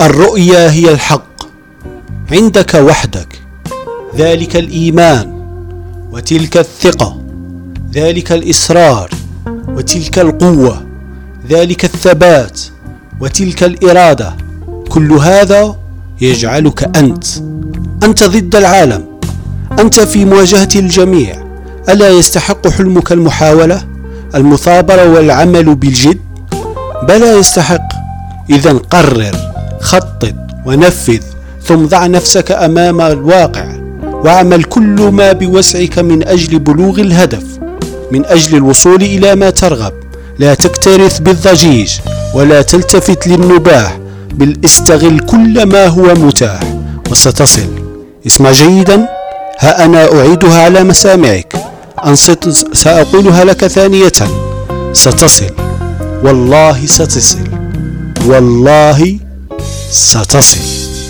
الرؤيا هي الحق عندك وحدك ذلك الإيمان وتلك الثقة ذلك الإصرار وتلك القوة ذلك الثبات وتلك الإرادة. كل هذا يجعلك أنت أنت ضد العالم أنت في مواجهة الجميع. ألا يستحق حلمك المحاولة المثابرة والعمل بالجد؟ بلى يستحق. إذا قرر. خطط ونفذ ثم ضع نفسك أمام الواقع واعمل كل ما بوسعك من أجل بلوغ الهدف من أجل الوصول إلى ما ترغب. لا تكترث بالضجيج ولا تلتفت للنباح بل استغل كل ما هو متاح وستصل. اسمع جيدا. ها أنا أعيدها على مسامعك. أنصت سأقولها لك ثانية. ستصل. والله ستصل. والله Satoshi.